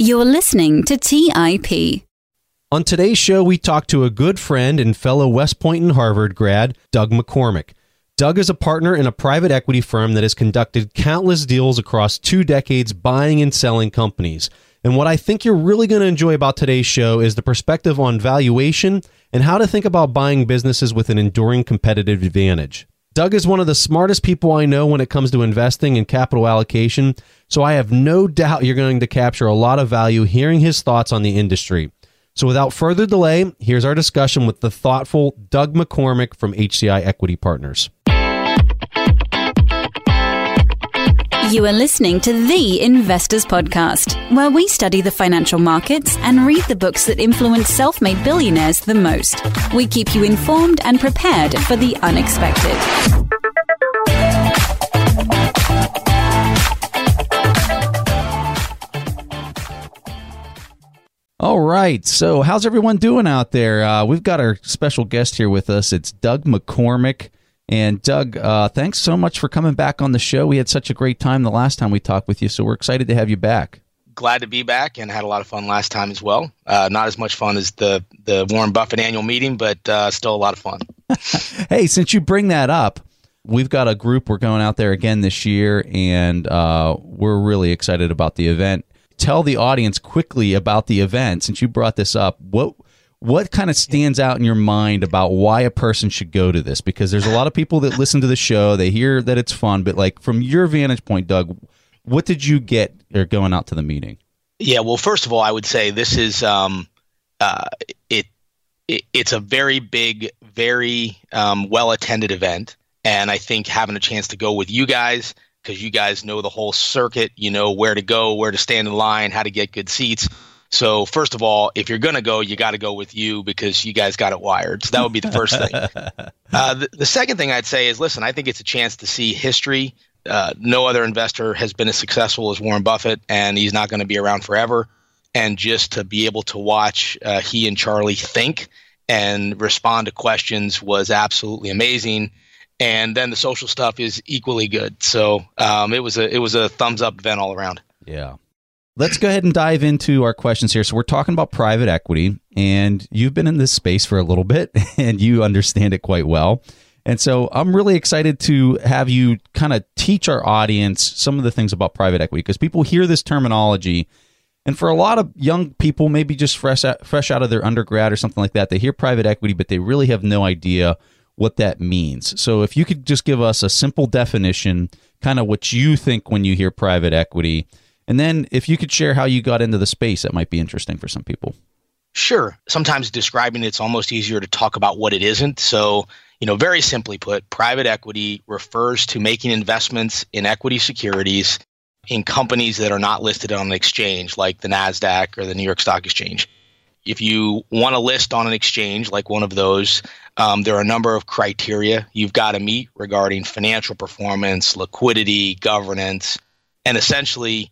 You're listening to TIP. On today's show, we talk to a good friend and fellow West Point and Harvard grad, Doug McCormick. Doug is a partner in a private equity firm that has conducted countless deals across two decades buying and selling companies. And what I think you're really going to enjoy about today's show is the perspective on valuation and how to think about buying businesses with an enduring competitive advantage. Doug is one of the smartest people I know when it comes to investing and capital allocation, so I have no doubt you're going to capture a lot of value hearing his thoughts on the industry. So without further delay, here's our discussion with the thoughtful Doug McCormick from HCI Equity Partners. You are listening to The Investors Podcast, where we study the financial markets and read the books that influence self made billionaires the most. We keep you informed and prepared for the unexpected. All right. So, how's everyone doing out there? Uh, we've got our special guest here with us. It's Doug McCormick. And Doug, uh, thanks so much for coming back on the show. We had such a great time the last time we talked with you, so we're excited to have you back. Glad to be back and had a lot of fun last time as well. Uh, not as much fun as the the Warren Buffett annual meeting, but uh, still a lot of fun. hey, since you bring that up, we've got a group we're going out there again this year, and uh, we're really excited about the event. Tell the audience quickly about the event since you brought this up. What what kind of stands out in your mind about why a person should go to this? Because there's a lot of people that listen to the show, they hear that it's fun, but like from your vantage point, Doug, what did you get or going out to the meeting? Yeah, well, first of all, I would say this is um, uh, it, it, It's a very big, very um, well attended event, and I think having a chance to go with you guys because you guys know the whole circuit, you know where to go, where to stand in line, how to get good seats. So first of all, if you're gonna go, you got to go with you because you guys got it wired. So that would be the first thing. Uh, the, the, second thing I'd say is, listen, I think it's a chance to see history. Uh, no other investor has been as successful as Warren Buffett, and he's not going to be around forever. And just to be able to watch uh, he and Charlie think and respond to questions was absolutely amazing. And then the social stuff is equally good. So um, it was a it was a thumbs up event all around. Yeah. Let's go ahead and dive into our questions here. So, we're talking about private equity, and you've been in this space for a little bit and you understand it quite well. And so, I'm really excited to have you kind of teach our audience some of the things about private equity because people hear this terminology. And for a lot of young people, maybe just fresh out, fresh out of their undergrad or something like that, they hear private equity, but they really have no idea what that means. So, if you could just give us a simple definition, kind of what you think when you hear private equity and then if you could share how you got into the space, that might be interesting for some people. Sure. Sometimes describing it's almost easier to talk about what it isn't. So, you know, very simply put, private equity refers to making investments in equity securities in companies that are not listed on an exchange like the NASDAQ or the New York Stock Exchange. If you want to list on an exchange like one of those, um, there are a number of criteria you've got to meet regarding financial performance, liquidity, governance, and essentially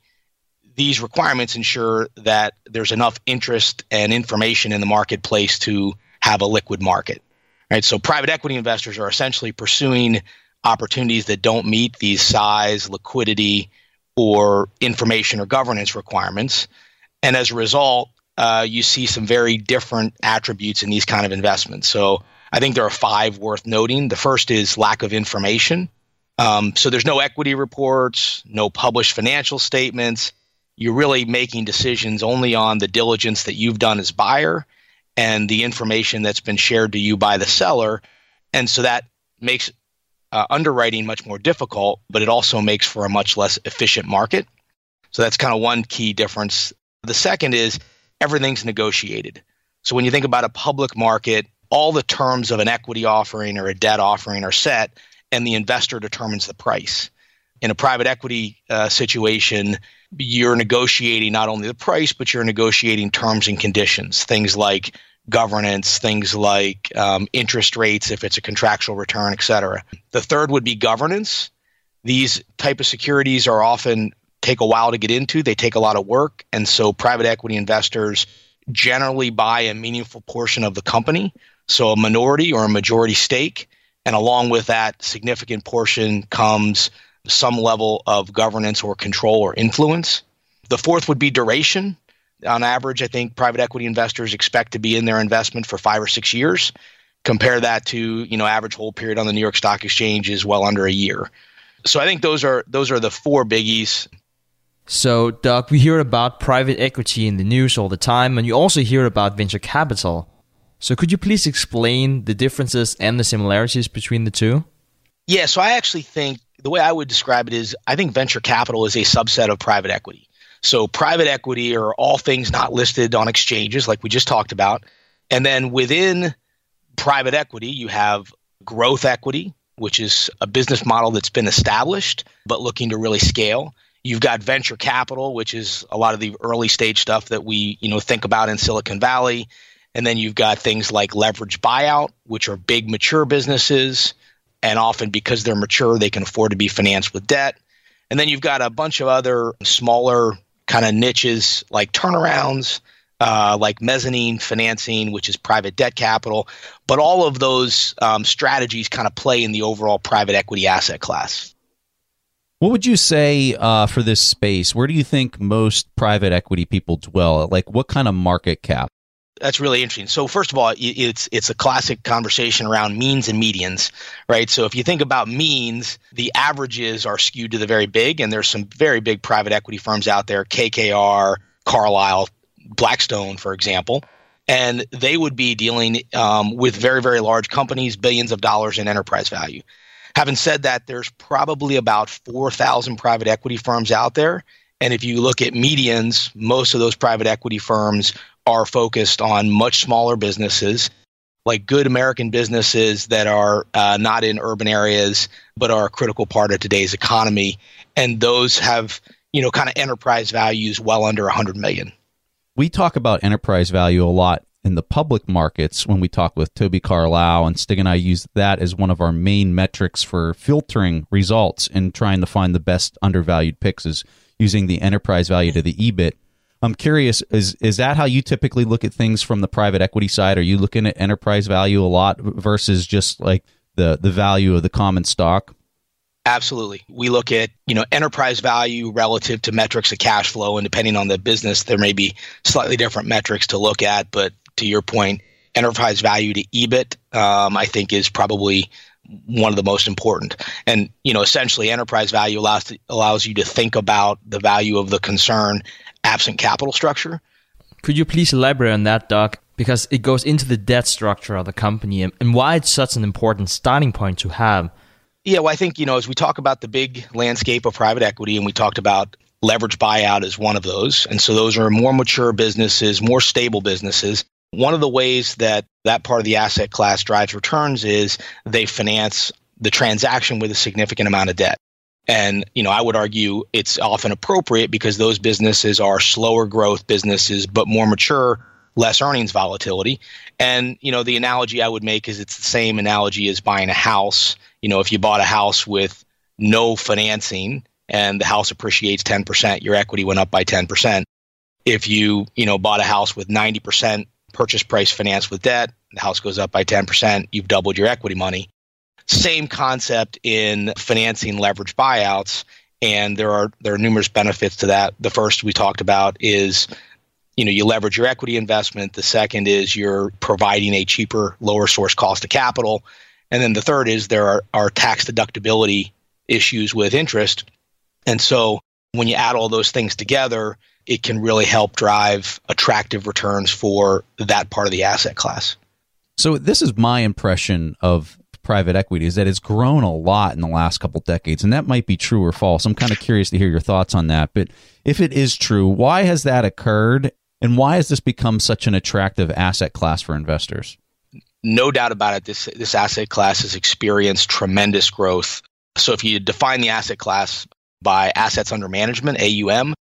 these requirements ensure that there's enough interest and information in the marketplace to have a liquid market. Right? So private equity investors are essentially pursuing opportunities that don't meet these size, liquidity, or information or governance requirements. And as a result, uh, you see some very different attributes in these kind of investments. So I think there are five worth noting. The first is lack of information. Um, so there's no equity reports, no published financial statements, you're really making decisions only on the diligence that you've done as buyer and the information that's been shared to you by the seller. And so that makes uh, underwriting much more difficult, but it also makes for a much less efficient market. So that's kind of one key difference. The second is everything's negotiated. So when you think about a public market, all the terms of an equity offering or a debt offering are set, and the investor determines the price. In a private equity uh, situation, you're negotiating not only the price, but you're negotiating terms and conditions, things like governance, things like um, interest rates, if it's a contractual return, et cetera. The third would be governance. These type of securities are often take a while to get into. They take a lot of work, and so private equity investors generally buy a meaningful portion of the company, so a minority or a majority stake, and along with that significant portion comes some level of governance or control or influence. The fourth would be duration. On average, I think private equity investors expect to be in their investment for five or six years. Compare that to you know average hold period on the New York Stock Exchange is well under a year. So I think those are those are the four biggies. So, Doug, we hear about private equity in the news all the time, and you also hear about venture capital. So, could you please explain the differences and the similarities between the two? Yeah, so I actually think the way I would describe it is I think venture capital is a subset of private equity. So, private equity are all things not listed on exchanges, like we just talked about. And then within private equity, you have growth equity, which is a business model that's been established but looking to really scale. You've got venture capital, which is a lot of the early stage stuff that we, you know, think about in Silicon Valley. And then you've got things like leverage buyout, which are big mature businesses. And often because they're mature, they can afford to be financed with debt. And then you've got a bunch of other smaller kind of niches like turnarounds, uh, like mezzanine financing, which is private debt capital. But all of those um, strategies kind of play in the overall private equity asset class. What would you say uh, for this space? Where do you think most private equity people dwell? Like, what kind of market cap? That's really interesting. So first of all, it's it's a classic conversation around means and medians, right? So if you think about means, the averages are skewed to the very big, and there's some very big private equity firms out there, KKR, Carlyle, Blackstone, for example, and they would be dealing um, with very very large companies, billions of dollars in enterprise value. Having said that, there's probably about 4,000 private equity firms out there. And if you look at medians, most of those private equity firms are focused on much smaller businesses, like good American businesses that are uh, not in urban areas, but are a critical part of today's economy. And those have, you know, kind of enterprise values well under 100 million. We talk about enterprise value a lot in the public markets when we talk with Toby Carlisle and Stig and I use that as one of our main metrics for filtering results and trying to find the best undervalued picks is using the enterprise value to the EBIT. I'm curious is is that how you typically look at things from the private equity side? Are you looking at enterprise value a lot versus just like the the value of the common stock? Absolutely. We look at, you know, enterprise value relative to metrics of cash flow and depending on the business there may be slightly different metrics to look at, but to your point, enterprise value to EBIT, um, I think is probably one of the most important. And you know, essentially, enterprise value allows allows you to think about the value of the concern absent capital structure. Could you please elaborate on that, Doug? Because it goes into the debt structure of the company and, and why it's such an important starting point to have. Yeah, well, I think you know, as we talk about the big landscape of private equity, and we talked about leverage buyout as one of those, and so those are more mature businesses, more stable businesses one of the ways that that part of the asset class drives returns is they finance the transaction with a significant amount of debt. And, you know, I would argue it's often appropriate because those businesses are slower growth businesses, but more mature, less earnings volatility. And, you know, the analogy I would make is it's the same analogy as buying a house. You know, if you bought a house with no financing and the house appreciates 10%, your equity went up by 10%. If you, you know, bought a house with 90% purchase price financed with debt, the house goes up by 10%, you've doubled your equity money. Same concept in financing leverage buyouts, and there are there are numerous benefits to that. The first we talked about is you know you leverage your equity investment. The second is you're providing a cheaper, lower source cost of capital, and then the third is there are, are tax deductibility issues with interest. And so when you add all those things together, it can really help drive attractive returns for that part of the asset class. So this is my impression of private equity is that it's grown a lot in the last couple decades and that might be true or false. I'm kind of curious to hear your thoughts on that. But if it is true, why has that occurred and why has this become such an attractive asset class for investors? No doubt about it this this asset class has experienced tremendous growth. So if you define the asset class by assets under management, AUM,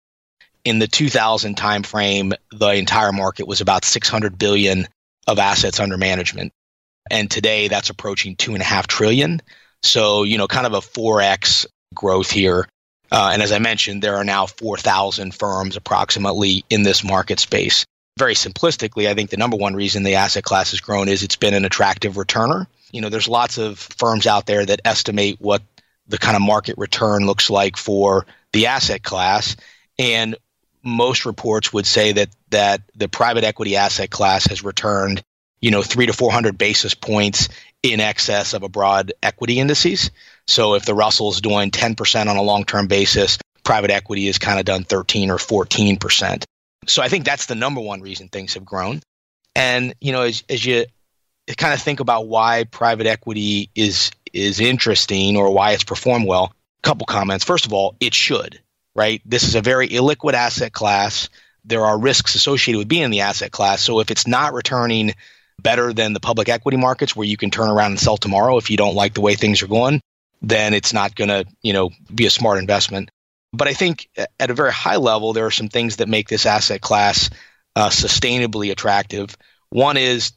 in the 2000 timeframe, the entire market was about 600 billion of assets under management, and today that's approaching two and a half trillion. So you know, kind of a 4x growth here. Uh, and as I mentioned, there are now 4,000 firms approximately in this market space. Very simplistically, I think the number one reason the asset class has grown is it's been an attractive returner. You know, there's lots of firms out there that estimate what the kind of market return looks like for the asset class. And most reports would say that that the private equity asset class has returned, you know, three to four hundred basis points in excess of a broad equity indices. So if the Russell is doing ten percent on a long term basis, private equity has kind of done thirteen or fourteen percent. So I think that's the number one reason things have grown. And you know, as as you kind of think about why private equity is is interesting or why it's performed well, a couple comments. First of all, it should right? This is a very illiquid asset class. There are risks associated with being in the asset class. So if it's not returning better than the public equity markets where you can turn around and sell tomorrow if you don't like the way things are going, then it's not going to, you know, be a smart investment. But I think at a very high level, there are some things that make this asset class uh, sustainably attractive. One is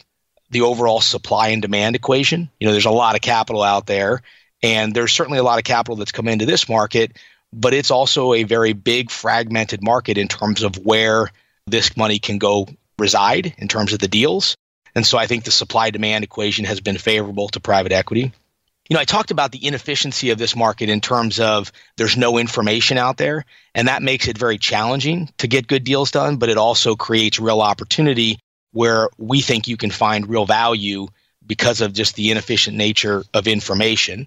the overall supply and demand equation. You know, there's a lot of capital out there, and there's certainly a lot of capital that's come into this market but it's also a very big fragmented market in terms of where this money can go reside in terms of the deals. And so I think the supply demand equation has been favorable to private equity. You know, I talked about the inefficiency of this market in terms of there's no information out there, and that makes it very challenging to get good deals done, but it also creates real opportunity where we think you can find real value because of just the inefficient nature of information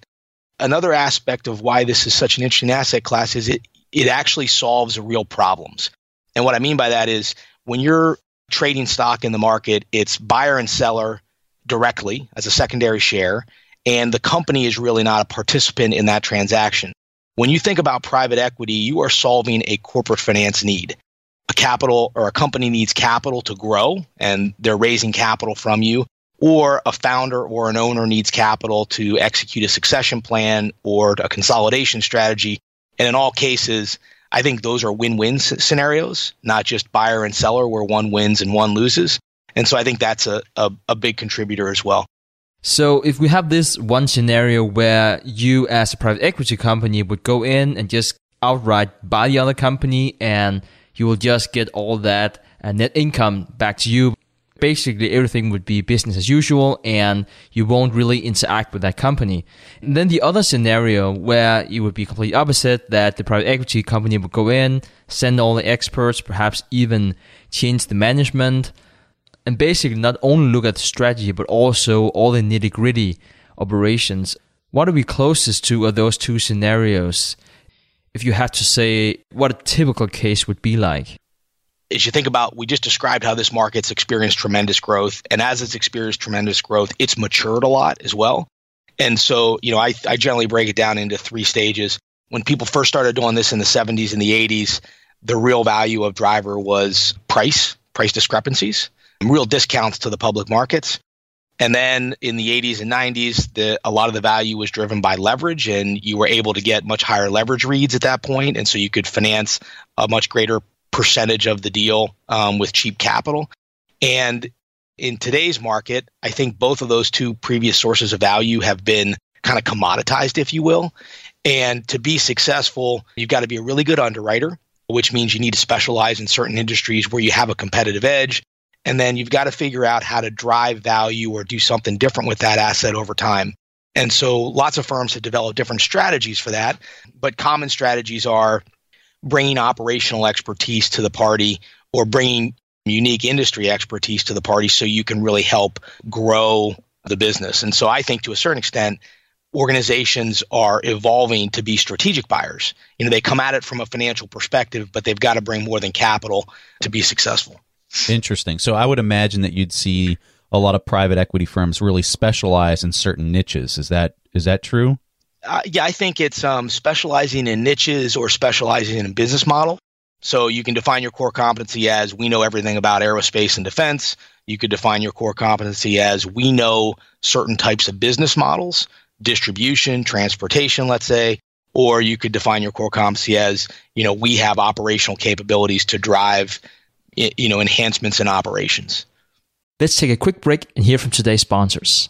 another aspect of why this is such an interesting asset class is it it actually solves real problems. And what I mean by that is when you're trading stock in the market, it's buyer and seller directly as a secondary share, and the company is really not a participant in that transaction. When you think about private equity, you are solving a corporate finance need. A capital or a company needs capital to grow, and they're raising capital from you or a founder or an owner needs capital to execute a succession plan or a consolidation strategy. And in all cases, I think those are win win scenarios, not just buyer and seller where one wins and one loses. And so I think that's a, a, a big contributor as well. So if we have this one scenario where you as a private equity company would go in and just outright buy the other company and you will just get all that uh, net income back to you basically everything would be business as usual and you won't really interact with that company. And then the other scenario where it would be completely opposite that the private equity company would go in, send all the experts, perhaps even change the management, and basically not only look at the strategy but also all the nitty gritty operations. What are we closest to are those two scenarios? If you had to say what a typical case would be like as you think about, we just described how this market's experienced tremendous growth. And as it's experienced tremendous growth, it's matured a lot as well. And so, you know, I, I generally break it down into three stages. When people first started doing this in the 70s and the 80s, the real value of driver was price, price discrepancies, real discounts to the public markets. And then in the 80s and 90s, the, a lot of the value was driven by leverage, and you were able to get much higher leverage reads at that point, and so you could finance a much greater percentage of the deal um, with cheap capital. And in today's market, I think both of those two previous sources of value have been kind of commoditized, if you will. And to be successful, you've got to be a really good underwriter, which means you need to specialize in certain industries where you have a competitive edge. And then you've got to figure out how to drive value or do something different with that asset over time. And so lots of firms have developed different strategies for that. But common strategies are bringing operational expertise to the party or bringing unique industry expertise to the party so you can really help grow the business. And so I think to a certain extent, organizations are evolving to be strategic buyers. You know, they come at it from a financial perspective, but they've got to bring more than capital to be successful. Interesting. So I would imagine that you'd see a lot of private equity firms really specialize in certain niches. Is that is that true? Uh, yeah, I think it's um, specializing in niches or specializing in a business model. So you can define your core competency as we know everything about aerospace and defense. You could define your core competency as we know certain types of business models, distribution, transportation, let's say, or you could define your core competency as, you know, we have operational capabilities to drive, you know, enhancements in operations. Let's take a quick break and hear from today's sponsors.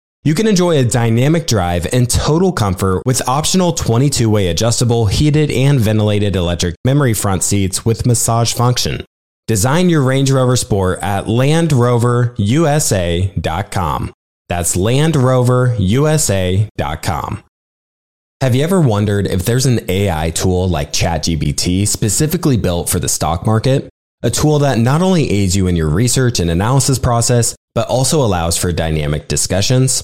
You can enjoy a dynamic drive and total comfort with optional 22 way adjustable, heated, and ventilated electric memory front seats with massage function. Design your Range Rover Sport at LandRoverUSA.com. That's LandRoverUSA.com. Have you ever wondered if there's an AI tool like ChatGPT specifically built for the stock market? A tool that not only aids you in your research and analysis process, but also allows for dynamic discussions?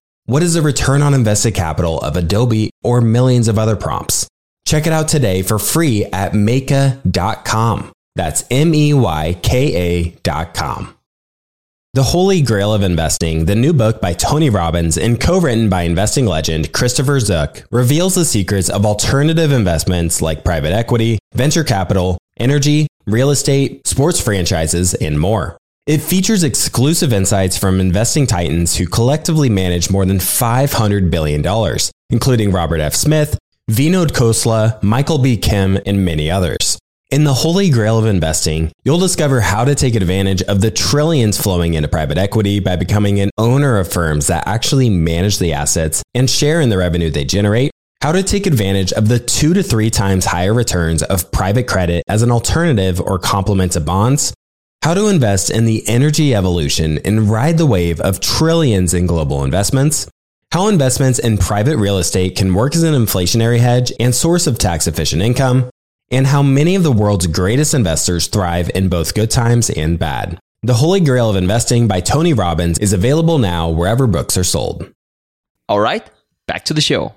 What is the return on invested capital of Adobe or millions of other prompts? Check it out today for free at Meyka.com. That's M E Y K A.com. The Holy Grail of Investing, the new book by Tony Robbins and co written by investing legend Christopher Zook, reveals the secrets of alternative investments like private equity, venture capital, energy, real estate, sports franchises, and more. It features exclusive insights from investing titans who collectively manage more than $500 billion, including Robert F. Smith, Vinod Khosla, Michael B. Kim, and many others. In the holy grail of investing, you'll discover how to take advantage of the trillions flowing into private equity by becoming an owner of firms that actually manage the assets and share in the revenue they generate, how to take advantage of the two to three times higher returns of private credit as an alternative or complement to bonds, how to invest in the energy evolution and ride the wave of trillions in global investments, how investments in private real estate can work as an inflationary hedge and source of tax efficient income, and how many of the world's greatest investors thrive in both good times and bad. The Holy Grail of Investing by Tony Robbins is available now wherever books are sold. All right, back to the show.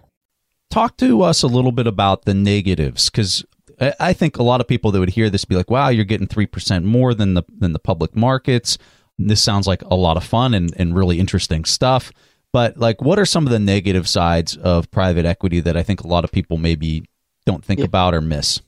Talk to us a little bit about the negatives because I think a lot of people that would hear this be like, "Wow, you're getting three percent more than the than the public markets." This sounds like a lot of fun and, and really interesting stuff. But like, what are some of the negative sides of private equity that I think a lot of people maybe don't think yeah. about or miss?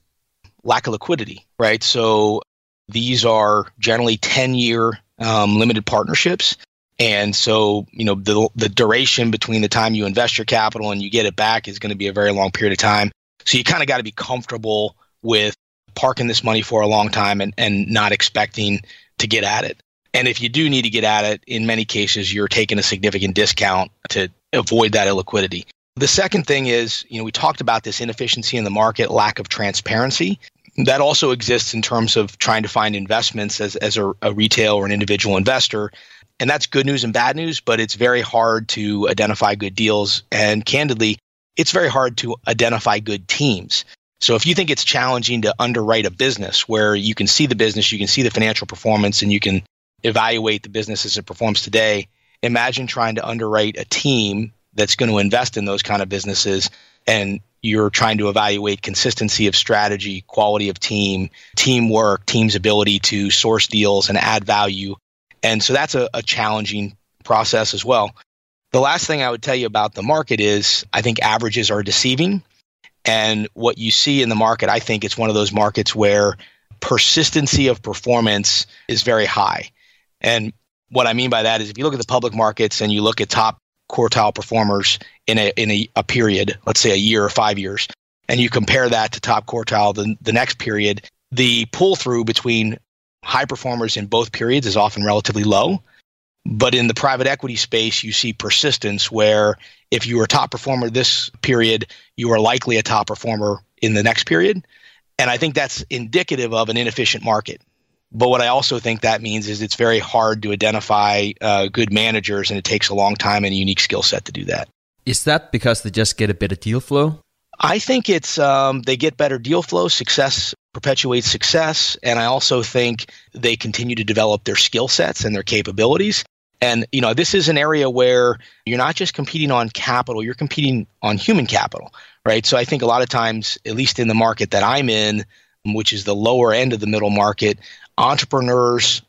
Lack of liquidity, right? So these are generally ten year um, limited partnerships. And so, you know, the the duration between the time you invest your capital and you get it back is going to be a very long period of time. So you kind of got to be comfortable with parking this money for a long time and, and not expecting to get at it. And if you do need to get at it, in many cases, you're taking a significant discount to avoid that illiquidity. The second thing is, you know, we talked about this inefficiency in the market, lack of transparency. That also exists in terms of trying to find investments as, as a, a retail or an individual investor. And that's good news and bad news, but it's very hard to identify good deals. And candidly, it's very hard to identify good teams. So if you think it's challenging to underwrite a business where you can see the business, you can see the financial performance, and you can evaluate the business as it performs today, imagine trying to underwrite a team that's going to invest in those kind of businesses and you're trying to evaluate consistency of strategy, quality of team, teamwork, team's ability to source deals and add value. And so that's a, a challenging process as well. The last thing I would tell you about the market is I think averages are deceiving. And what you see in the market, I think it's one of those markets where persistency of performance is very high. And what I mean by that is if you look at the public markets and you look at top quartile performers in a in a, a period, let's say a year or five years, and you compare that to top quartile the, the next period, the pull through between high performers in both periods is often relatively low. But in the private equity space, you see persistence where if you were a top performer this period, you are likely a top performer in the next period. And I think that's indicative of an inefficient market. But what I also think that means is it's very hard to identify uh, good managers, and it takes a long time and a unique skill set to do that. Is that because they just get a bit of deal flow? I think it's um, they get better deal flow, success perpetuates success, and I also think they continue to develop their skill sets and their capabilities. And you know, this is an area where you're not just competing on capital, you're competing on human capital, right? So I think a lot of times, at least in the market that I'm in, which is the lower end of the middle market, entrepreneurs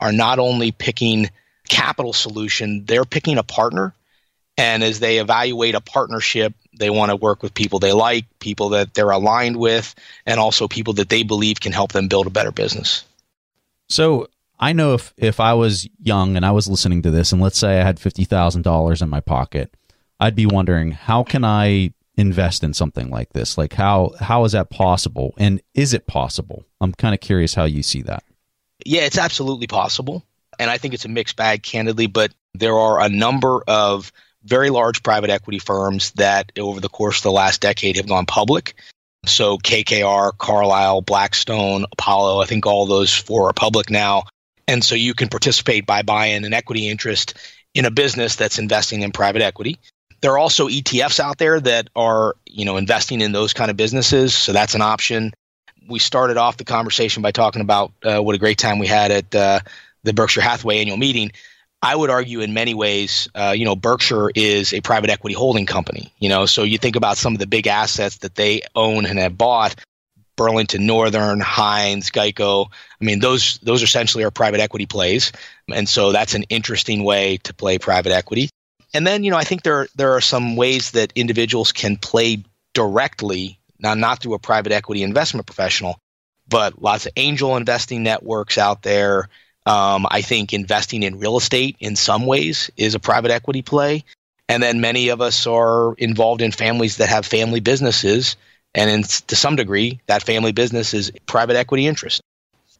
are not only picking capital solution, they're picking a partner. And as they evaluate a partnership, they want to work with people they like, people that they're aligned with, and also people that they believe can help them build a better business. So I know if if I was young and I was listening to this, and let's say I had fifty thousand dollars in my pocket, I'd be wondering how can I invest in something like this? Like how how is that possible, and is it possible? I'm kind of curious how you see that. Yeah, it's absolutely possible, and I think it's a mixed bag, candidly. But there are a number of very large private equity firms that over the course of the last decade have gone public. So KKR, Carlyle, Blackstone, Apollo, I think all those four are public now. And so you can participate by buying an equity interest in a business that's investing in private equity. There are also ETFs out there that are, you know, investing in those kind of businesses, so that's an option. We started off the conversation by talking about uh, what a great time we had at uh, the Berkshire Hathaway annual meeting. I would argue in many ways, uh, you know, Berkshire is a private equity holding company. You know, so you think about some of the big assets that they own and have bought. Burlington Northern, Heinz, Geico. I mean, those those essentially are private equity plays, and so that's an interesting way to play private equity. And then, you know, I think there there are some ways that individuals can play directly, now not through a private equity investment professional, but lots of angel investing networks out there. Um, I think investing in real estate in some ways is a private equity play. And then many of us are involved in families that have family businesses. And in, to some degree, that family business is private equity interest.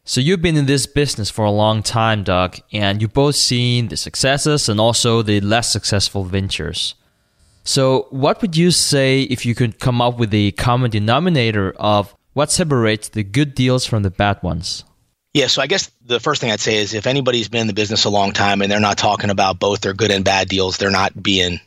So you've been in this business for a long time, Doug, and you've both seen the successes and also the less successful ventures. So what would you say if you could come up with a common denominator of what separates the good deals from the bad ones? Yeah, so I guess the first thing I'd say is if anybody's been in the business a long time and they're not talking about both their good and bad deals, they're not being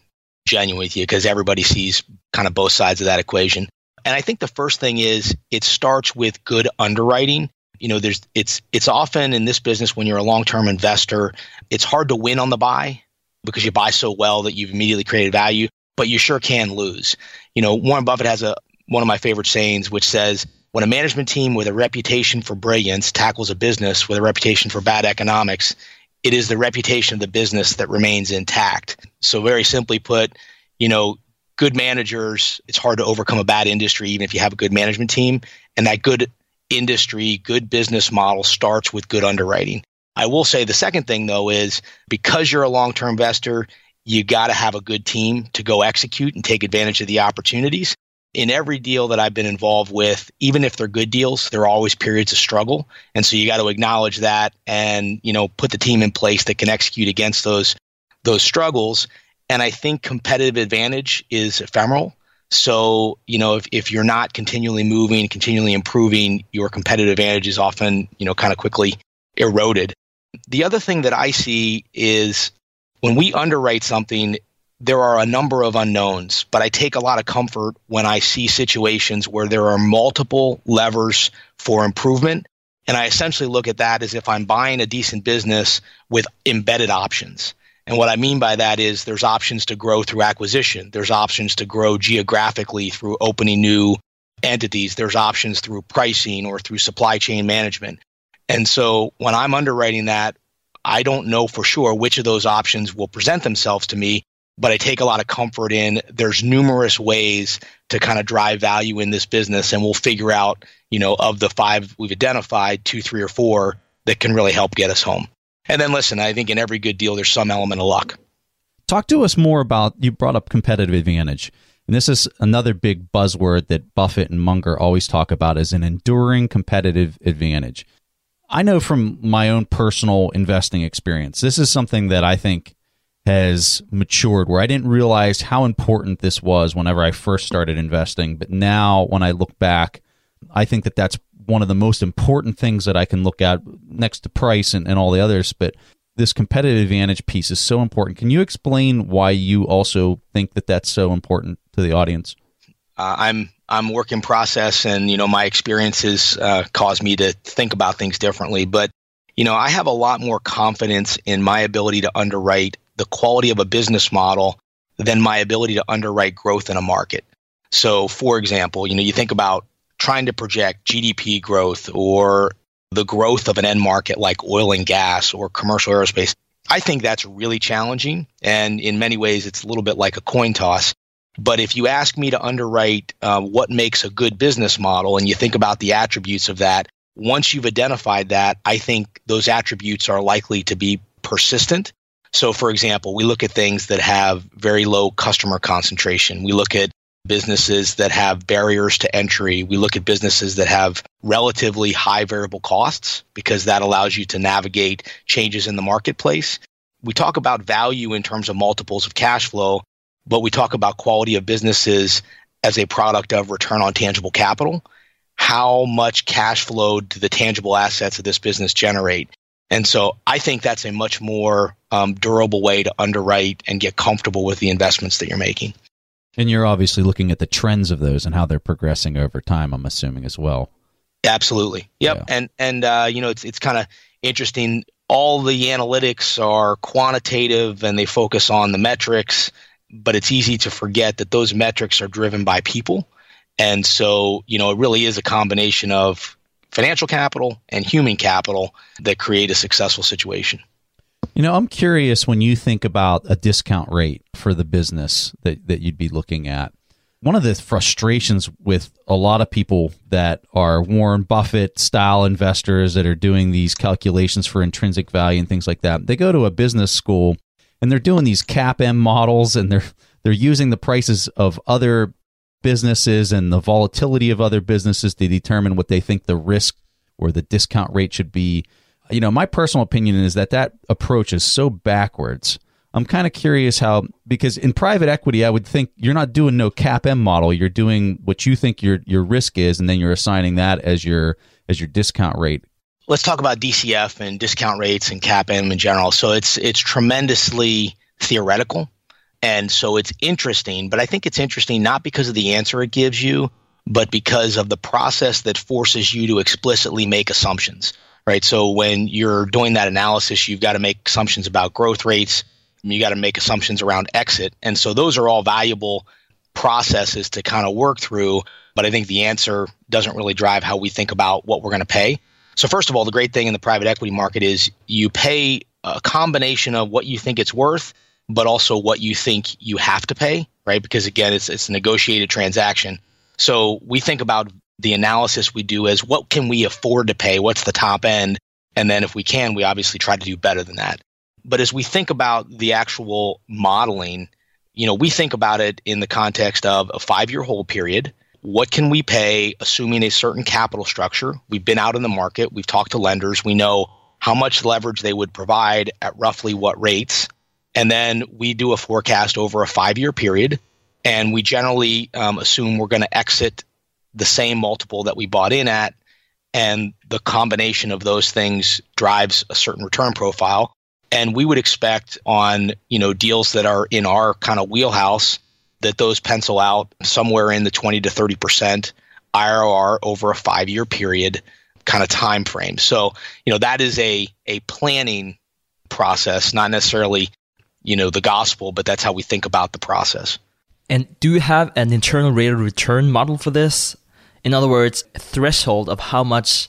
genuine with you because everybody sees kind of both sides of that equation. And I think the first thing is it starts with good underwriting. You know, there's it's it's often in this business when you're a long-term investor, it's hard to win on the buy because you buy so well that you've immediately created value, but you sure can lose. You know, Warren Buffett has a one of my favorite sayings which says when a management team with a reputation for brilliance tackles a business with a reputation for bad economics, it is the reputation of the business that remains intact. So, very simply put, you know, good managers, it's hard to overcome a bad industry, even if you have a good management team. And that good industry, good business model starts with good underwriting. I will say the second thing, though, is because you're a long term investor, you got to have a good team to go execute and take advantage of the opportunities in every deal that I've been involved with, even if they're good deals, there are always periods of struggle. And so you got to acknowledge that and, you know, put the team in place that can execute against those those struggles. And I think competitive advantage is ephemeral. So, you know, if, if you're not continually moving, continually improving, your competitive advantage is often, you know, kind of quickly eroded. The other thing that I see is when we underwrite something, there are a number of unknowns, but I take a lot of comfort when I see situations where there are multiple levers for improvement. And I essentially look at that as if I'm buying a decent business with embedded options. And what I mean by that is there's options to grow through acquisition, there's options to grow geographically through opening new entities, there's options through pricing or through supply chain management. And so when I'm underwriting that, I don't know for sure which of those options will present themselves to me but I take a lot of comfort in there's numerous ways to kind of drive value in this business and we'll figure out, you know, of the five we've identified, two, three or four that can really help get us home. And then listen, I think in every good deal there's some element of luck. Talk to us more about you brought up competitive advantage. And this is another big buzzword that Buffett and Munger always talk about is an enduring competitive advantage. I know from my own personal investing experience, this is something that I think has matured where I didn't realize how important this was whenever I first started investing. But now, when I look back, I think that that's one of the most important things that I can look at next to price and, and all the others. But this competitive advantage piece is so important. Can you explain why you also think that that's so important to the audience? Uh, I'm I'm work in process, and you know my experiences uh, cause me to think about things differently. But you know I have a lot more confidence in my ability to underwrite the quality of a business model than my ability to underwrite growth in a market. So, for example, you know you think about trying to project GDP growth or the growth of an end market like oil and gas or commercial aerospace. I think that's really challenging. And in many ways, it's a little bit like a coin toss. But if you ask me to underwrite uh, what makes a good business model and you think about the attributes of that, once you've identified that, I think those attributes are likely to be persistent. So, for example, we look at things that have very low customer concentration. We look at businesses that have barriers to entry. We look at businesses that have relatively high variable costs because that allows you to navigate changes in the marketplace. We talk about value in terms of multiples of cash flow, but we talk about quality of businesses as a product of return on tangible capital. How much cash flow do the tangible assets of this business generate? And so I think that's a much more um, durable way to underwrite and get comfortable with the investments that you're making. And you're obviously looking at the trends of those and how they're progressing over time. I'm assuming as well. Absolutely. Yep. Yeah. And and uh, you know it's it's kind of interesting. All the analytics are quantitative and they focus on the metrics, but it's easy to forget that those metrics are driven by people. And so, you know, it really is a combination of financial capital and human capital that create a successful situation. You know, I'm curious when you think about a discount rate for the business that, that you'd be looking at. One of the frustrations with a lot of people that are Warren Buffett style investors that are doing these calculations for intrinsic value and things like that, they go to a business school and they're doing these CAPM models and they're they're using the prices of other businesses and the volatility of other businesses to determine what they think the risk or the discount rate should be you know, my personal opinion is that that approach is so backwards. I'm kind of curious how because in private equity, I would think you're not doing no CAPM model. You're doing what you think your your risk is, and then you're assigning that as your as your discount rate. Let's talk about DCF and discount rates and CAPM in general. So it's it's tremendously theoretical, and so it's interesting. But I think it's interesting not because of the answer it gives you, but because of the process that forces you to explicitly make assumptions right? So when you're doing that analysis, you've got to make assumptions about growth rates. You got to make assumptions around exit. And so those are all valuable processes to kind of work through. But I think the answer doesn't really drive how we think about what we're going to pay. So, first of all, the great thing in the private equity market is you pay a combination of what you think it's worth, but also what you think you have to pay, right? Because again, it's, it's a negotiated transaction. So we think about the analysis we do is what can we afford to pay? What's the top end? And then if we can, we obviously try to do better than that. But as we think about the actual modeling, you know, we think about it in the context of a five year hold period. What can we pay assuming a certain capital structure? We've been out in the market, we've talked to lenders, we know how much leverage they would provide at roughly what rates. And then we do a forecast over a five year period. And we generally um, assume we're going to exit the same multiple that we bought in at and the combination of those things drives a certain return profile and we would expect on you know deals that are in our kind of wheelhouse that those pencil out somewhere in the 20 to 30 percent IRR over a five year period kind of time frame. So you know that is a a planning process, not necessarily you know the gospel, but that's how we think about the process. And do you have an internal rate of return model for this? In other words, a threshold of how much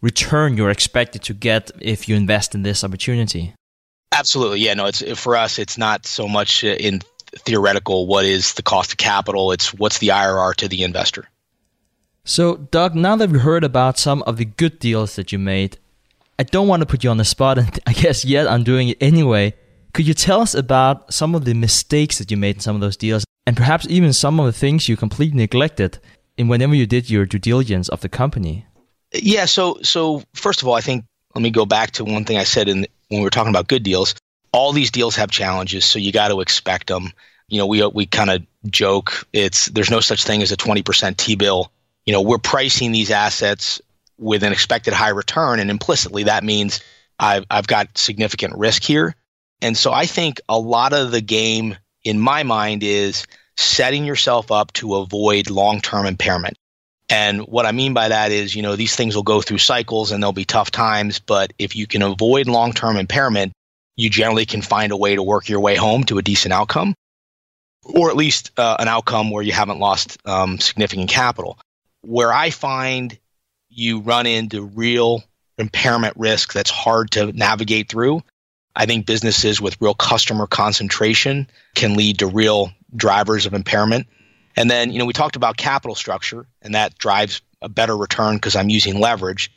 return you're expected to get if you invest in this opportunity. Absolutely. Yeah, no, it's for us it's not so much in theoretical what is the cost of capital, it's what's the IRR to the investor. So, Doug, now that we've heard about some of the good deals that you made, I don't want to put you on the spot, and I guess yet I'm doing it anyway. Could you tell us about some of the mistakes that you made in some of those deals, and perhaps even some of the things you completely neglected in whenever you did your due diligence of the company? Yeah. So, so first of all, I think let me go back to one thing I said in when we were talking about good deals. All these deals have challenges, so you got to expect them. You know, we we kind of joke it's there's no such thing as a 20% T bill. You know, we're pricing these assets with an expected high return, and implicitly that means I've I've got significant risk here. And so I think a lot of the game in my mind is setting yourself up to avoid long-term impairment. And what I mean by that is, you know, these things will go through cycles and there'll be tough times, but if you can avoid long-term impairment, you generally can find a way to work your way home to a decent outcome, or at least uh, an outcome where you haven't lost um, significant capital. Where I find you run into real impairment risk that's hard to navigate through. I think businesses with real customer concentration can lead to real drivers of impairment. And then, you know, we talked about capital structure, and that drives a better return because I'm using leverage.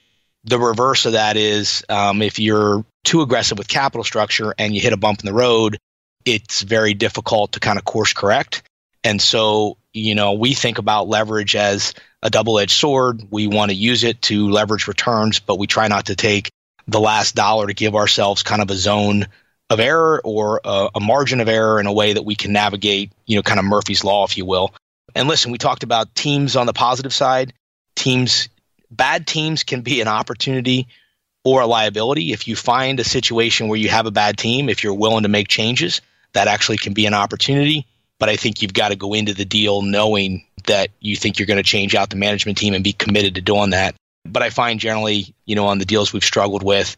The reverse of that is um, if you're too aggressive with capital structure and you hit a bump in the road, it's very difficult to kind of course correct. And so, you know, we think about leverage as a double edged sword. We want to use it to leverage returns, but we try not to take the last dollar to give ourselves kind of a zone of error or a, a, margin of error in a way that we can navigate, you know, kind of Murphy's Law, if you will. And listen, we talked about teams on the positive side. Teams, bad teams can be an opportunity or a liability. If you find a situation where you have a bad team, if you're willing to make changes, that actually can be an opportunity. But I think you've got to go into the deal knowing that you think you're going to change out the management team and be committed to doing that. But I find generally, you know, on the deals we've struggled with,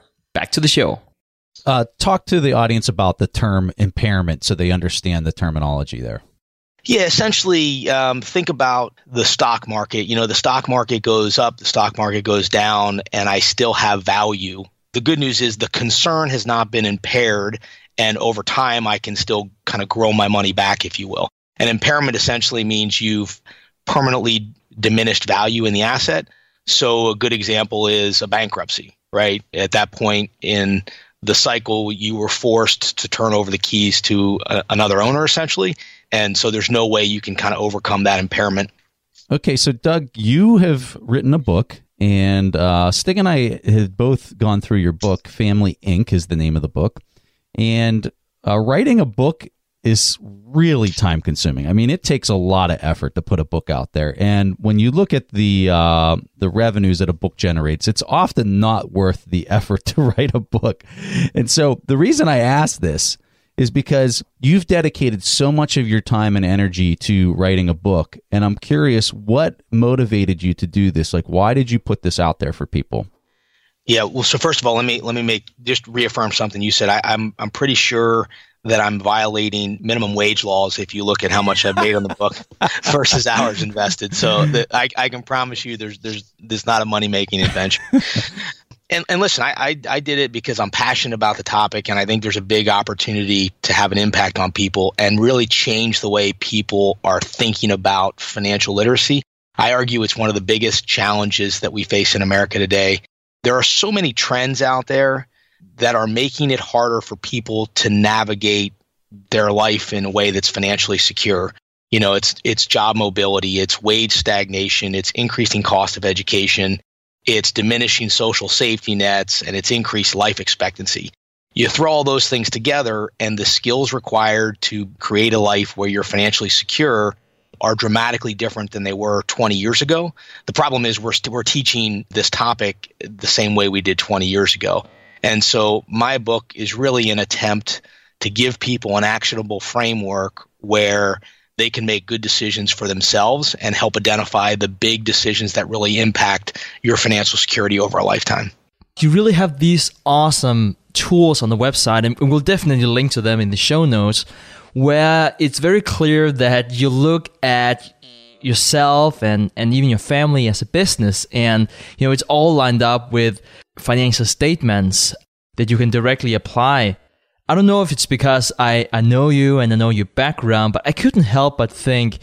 back to the show. Uh, talk to the audience about the term impairment so they understand the terminology there. Yeah, essentially, um, think about the stock market. You know, the stock market goes up, the stock market goes down, and I still have value. The good news is the concern has not been impaired, and over time, I can still kind of grow my money back, if you will. And impairment essentially means you've permanently diminished value in the asset. So, a good example is a bankruptcy, right? At that point in the cycle, you were forced to turn over the keys to a, another owner, essentially. And so there's no way you can kind of overcome that impairment. Okay, so Doug, you have written a book, and uh, Stig and I have both gone through your book. Family Inc. is the name of the book. And uh, writing a book is really time consuming. I mean, it takes a lot of effort to put a book out there, and when you look at the uh, the revenues that a book generates, it's often not worth the effort to write a book. And so, the reason I ask this is because you've dedicated so much of your time and energy to writing a book, and I'm curious what motivated you to do this. Like, why did you put this out there for people? Yeah, well, so first of all, let me let me make just reaffirm something you said. I, I'm I'm pretty sure that I'm violating minimum wage laws if you look at how much I've made on the book versus hours invested. So I, I can promise you there's there's there's not a money making adventure. and, and listen, I, I, I did it because I'm passionate about the topic, and I think there's a big opportunity to have an impact on people and really change the way people are thinking about financial literacy. I argue it's one of the biggest challenges that we face in America today. There are so many trends out there that are making it harder for people to navigate their life in a way that's financially secure. You know, it's it's job mobility, it's wage stagnation, it's increasing cost of education, it's diminishing social safety nets, and it's increased life expectancy. You throw all those things together, and the skills required to create a life where you're financially secure are dramatically different than they were 20 years ago. The problem is we're, st- we're teaching this topic the same way we did 20 years ago. And so my book is really an attempt to give people an actionable framework where they can make good decisions for themselves and help identify the big decisions that really impact your financial security over a lifetime. You really have these awesome tools on the website, and we'll definitely link to them in the show notes, where it's very clear that you look at yourself and, and even your family as a business and you know it's all lined up with financial statements that you can directly apply. I don't know if it's because I, I know you and I know your background, but I couldn't help but think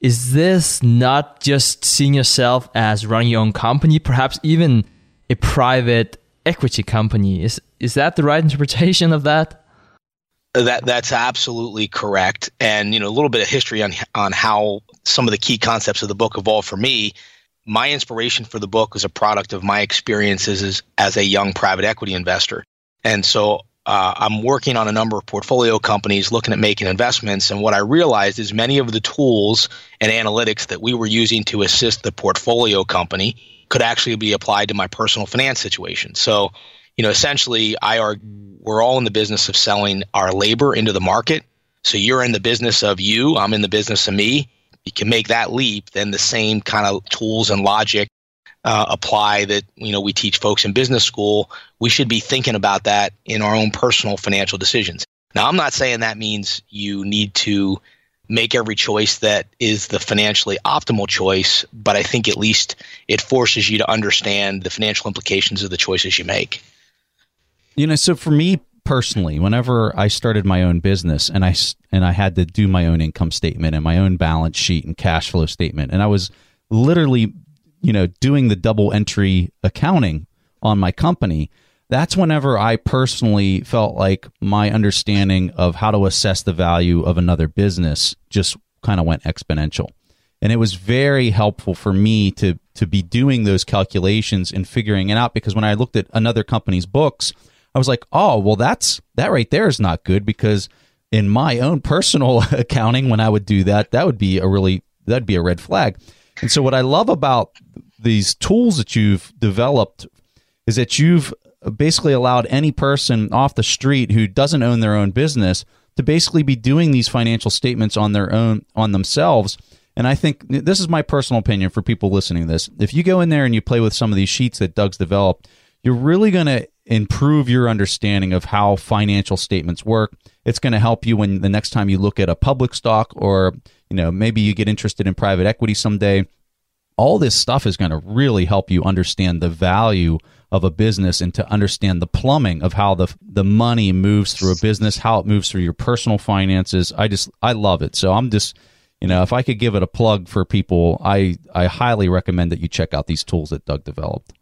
is this not just seeing yourself as running your own company, perhaps even a private equity company? Is is that the right interpretation of that? That that's absolutely correct. And you know, a little bit of history on on how some of the key concepts of the book evolved for me my inspiration for the book was a product of my experiences as, as a young private equity investor. And so uh, I'm working on a number of portfolio companies looking at making investments. And what I realized is many of the tools and analytics that we were using to assist the portfolio company could actually be applied to my personal finance situation. So, you know, essentially, I are we're all in the business of selling our labor into the market. So you're in the business of you, I'm in the business of me you can make that leap, then the same kind of tools and logic uh, apply that you know we teach folks in business school. We should be thinking about that in our own personal financial decisions. Now, I'm not saying that means you need to make every choice that is the financially optimal choice, but I think at least it forces you to understand the financial implications of the choices you make. You know, so for me personally, whenever I started my own business and I and I had to do my own income statement and my own balance sheet and cash flow statement, and I was literally, you know, doing the double entry accounting on my company. That's whenever I personally felt like my understanding of how to assess the value of another business just kind of went exponential. And it was very helpful for me to to be doing those calculations and figuring it out because when I looked at another company's books, I was like, oh, well, that's that right there is not good because in my own personal accounting, when I would do that, that would be a really that'd be a red flag. And so, what I love about these tools that you've developed is that you've basically allowed any person off the street who doesn't own their own business to basically be doing these financial statements on their own on themselves. And I think this is my personal opinion for people listening to this. If you go in there and you play with some of these sheets that Doug's developed, you're really going to improve your understanding of how financial statements work. It's going to help you when the next time you look at a public stock or, you know, maybe you get interested in private equity someday. All this stuff is going to really help you understand the value of a business and to understand the plumbing of how the the money moves through a business, how it moves through your personal finances. I just I love it. So I'm just you know, if I could give it a plug for people, I I highly recommend that you check out these tools that Doug developed.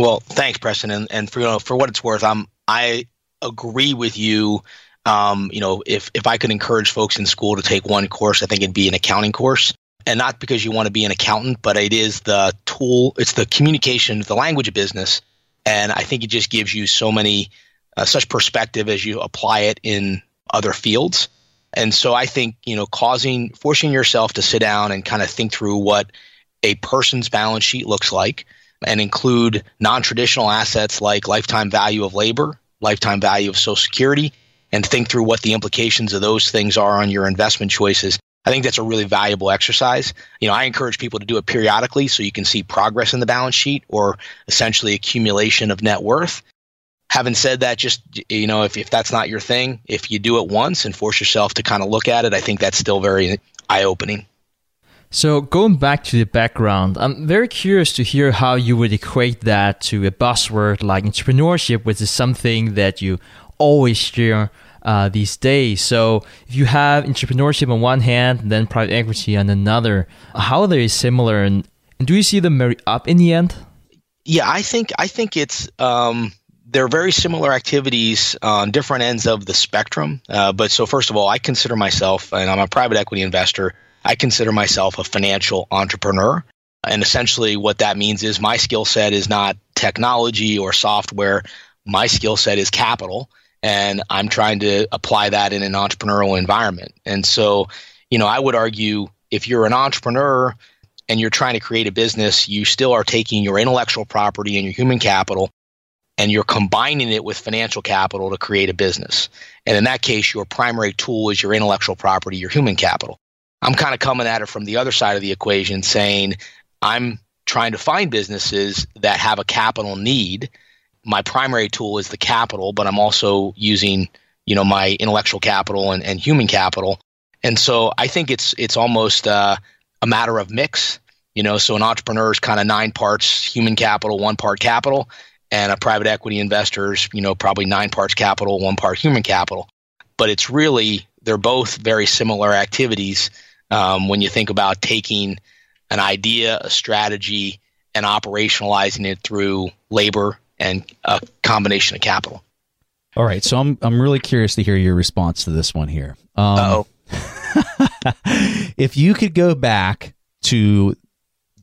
Well, thanks, Preston, and, and for you know, for what it's worth, I'm I agree with you. Um, you know, if if I could encourage folks in school to take one course, I think it'd be an accounting course, and not because you want to be an accountant, but it is the tool, it's the communication, the language of business and I think it just gives you so many uh, such perspective as you apply it in other fields. And so I think you know causing forcing yourself to sit down and kind of think through what a person's balance sheet looks like and include non-traditional assets like lifetime value of labor, lifetime value of social security and think through what the implications of those things are on your investment choices I think that's a really valuable exercise. You know, I encourage people to do it periodically so you can see progress in the balance sheet or essentially accumulation of net worth. Having said that, just, you know, if, if that's not your thing, if you do it once and force yourself to kind of look at it, I think that's still very eye opening. So, going back to the background, I'm very curious to hear how you would equate that to a buzzword like entrepreneurship, which is something that you always hear uh, these days. So if you have entrepreneurship on one hand, then private equity on another, how are they similar, and, and do you see them marry up in the end? Yeah, I think I think it's um, they're very similar activities on different ends of the spectrum. Uh, but so first of all, I consider myself, and I'm a private equity investor. I consider myself a financial entrepreneur. And essentially, what that means is my skill set is not technology or software. My skill set is capital and I'm trying to apply that in an entrepreneurial environment. And so, you know, I would argue if you're an entrepreneur and you're trying to create a business, you still are taking your intellectual property and your human capital and you're combining it with financial capital to create a business. And in that case, your primary tool is your intellectual property, your human capital. I'm kind of coming at it from the other side of the equation saying I'm trying to find businesses that have a capital need my primary tool is the capital, but I'm also using you know my intellectual capital and, and human capital. And so I think it's it's almost uh, a matter of mix. You know, so an entrepreneur is kind of nine parts human capital, one part capital, and a private equity investor is you know probably nine parts capital, one part human capital. But it's really they're both very similar activities um, when you think about taking an idea, a strategy, and operationalizing it through labor and a combination of capital. All right, so I'm I'm really curious to hear your response to this one here. Um, oh. if you could go back to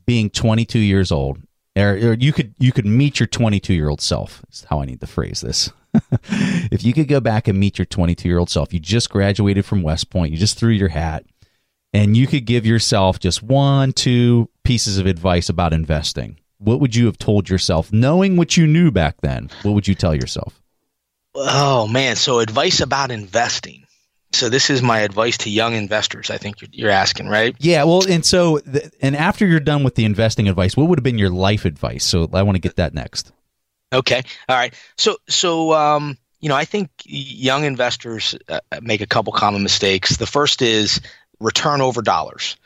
being 22 years old, or, or you could you could meet your 22 year old self. Is how I need to phrase this. if you could go back and meet your 22 year old self, you just graduated from West Point, you just threw your hat, and you could give yourself just one, two pieces of advice about investing. What would you have told yourself knowing what you knew back then? What would you tell yourself? Oh man. So advice about investing. So this is my advice to young investors i think you're, asking right? Yeah well and so and after you're done with the investing advice what would have been your life advice? So i want to get that next. Okay. All right. So so um you know i think young investors uh, make a couple common mistakes. The first is return over dollars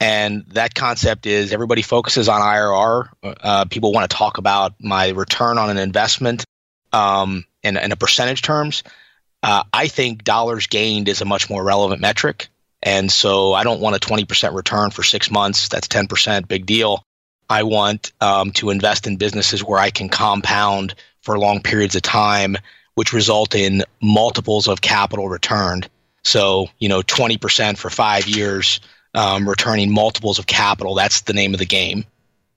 and that concept is everybody focuses on IRR. Uh, people want to talk about my return on an investment um, in, in a percentage terms. Uh, I think dollars gained is a much more relevant metric. And so I don't want a 20% return for six months. That's 10%, big deal. I want um, to invest in businesses where I can compound for long periods of time, which result in multiples of capital returned. So, you know, 20% for five years um, returning multiples of capital. That's the name of the game.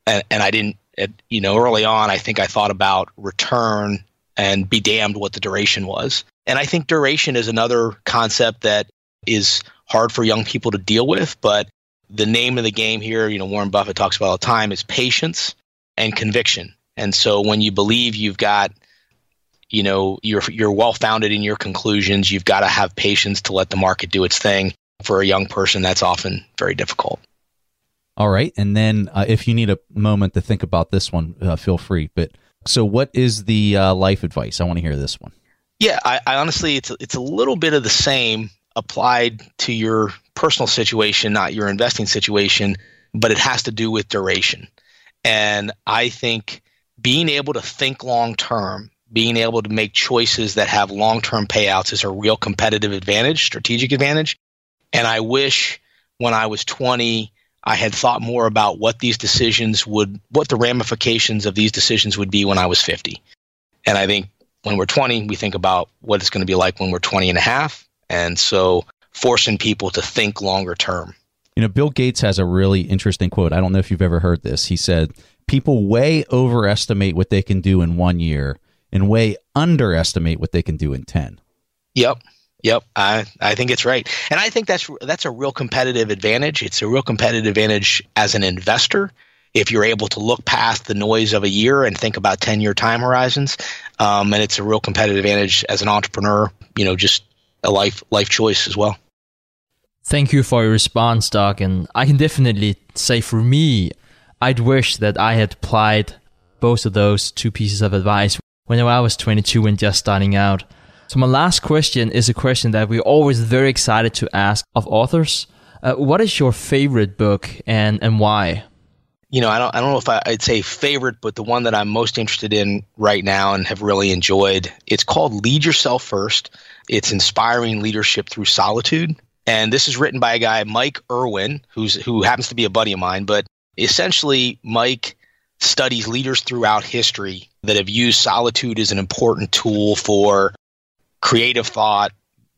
And, and I didn't, it, you know, early on, I think I thought about return and be damned what the duration was. And I think duration is another concept that is hard for young people to deal with. But the name of the game here, you know, Warren Buffett talks about all the time, is patience and conviction. And so when you believe you've got you know you're you're well founded in your conclusions. You've got to have patience to let the market do its thing. For a young person, that's often very difficult. All right, and then uh, if you need a moment to think about this one, uh, feel free. But so, what is the uh, life advice? I want to hear this one. Yeah, I, I honestly, it's it's a little bit of the same applied to your personal situation, not your investing situation, but it has to do with duration. And I think being able to think long term, being able to make choices that have long term payouts is a real competitive advantage, strategic advantage. And I wish when I was 20, I had thought more about what these decisions would, what the ramifications of these decisions would be when I was 50. And I think when we're 20, we think about what it's going to be like when we're 20 and a half. And so forcing people to think longer term. You know, Bill Gates has a really interesting quote. I don't know if you've ever heard this. He said, People way overestimate what they can do in one year and way underestimate what they can do in 10. Yep. Yep, I I think it's right, and I think that's that's a real competitive advantage. It's a real competitive advantage as an investor if you're able to look past the noise of a year and think about ten year time horizons. Um, and it's a real competitive advantage as an entrepreneur. You know, just a life life choice as well. Thank you for your response, Doug. And I can definitely say for me, I'd wish that I had applied both of those two pieces of advice when I was 22 and just starting out. So my last question is a question that we're always very excited to ask of authors. Uh, what is your favorite book and, and why? You know, I don't, I don't know if I, would say favorite, but the one that I'm most interested in right now and have really enjoyed, it's called Lead Yourself First. It's inspiring leadership through solitude. And this is written by a guy, Mike Erwin, who's, who happens to be a buddy of mine. But essentially, Mike studies leaders throughout history that have used solitude as an important tool for creative thought,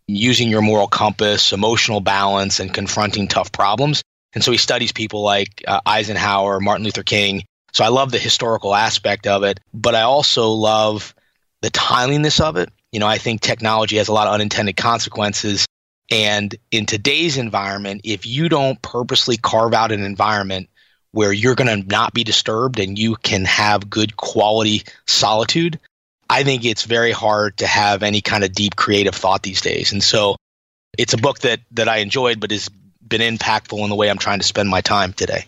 using your moral compass, emotional balance, and confronting tough problems. And so he studies people like uh, Eisenhower, Martin Luther King. So I love the historical aspect of it, but I also love the timeliness of it. You know, I think technology has a lot of unintended consequences. And in today's environment, if you don't purposely carve out an environment where you're going to not be disturbed and you can have good quality solitude, I think it's very hard to have any kind of deep creative thought these days. And so it's a book that that I enjoyed but has been impactful in the way I'm trying to spend my time today.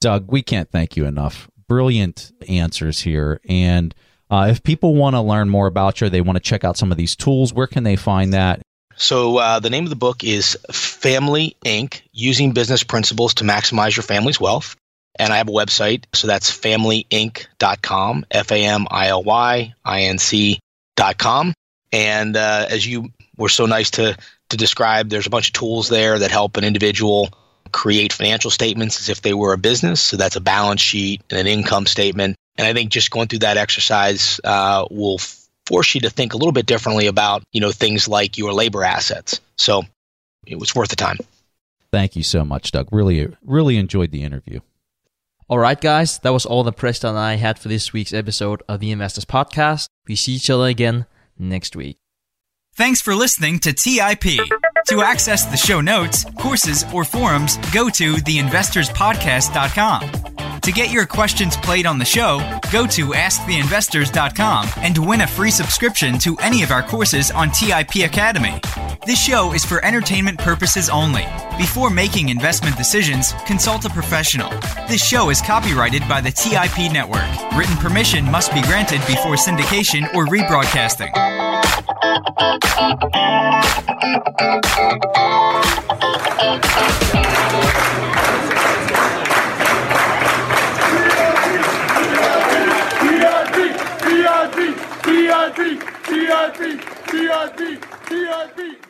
Doug, we can't thank you enough. Brilliant answers here. And uh, if people want to learn more about you, they want to check out some of these tools, where can they find that? So uh, the name of the book is Family Inc. Using Business Principles to Maximize Your Family's Wealth. And I have a website. So that's familyinc.com, F A M I L Y I N C.com. And uh, as you were so nice to, to describe, there's a bunch of tools there that help an individual create financial statements as if they were a business. So that's a balance sheet and an income statement. And I think just going through that exercise uh, will force you to think a little bit differently about you know things like your labor assets. So it was worth the time. Thank you so much, Doug. Really, really enjoyed the interview. All right, guys, that was all the Preston and I had for this week's episode of the Investors Podcast. We see each other again next week. Thanks for listening to TIP. To access the show notes, courses, or forums, go to theinvestorspodcast.com. To get your questions played on the show, go to asktheinvestors.com and win a free subscription to any of our courses on TIP Academy. This show is for entertainment purposes only. Before making investment decisions, consult a professional. This show is copyrighted by the TIP Network. Written permission must be granted before syndication or rebroadcasting. TIP, TIP, TIP, TIP, TIP, TIP.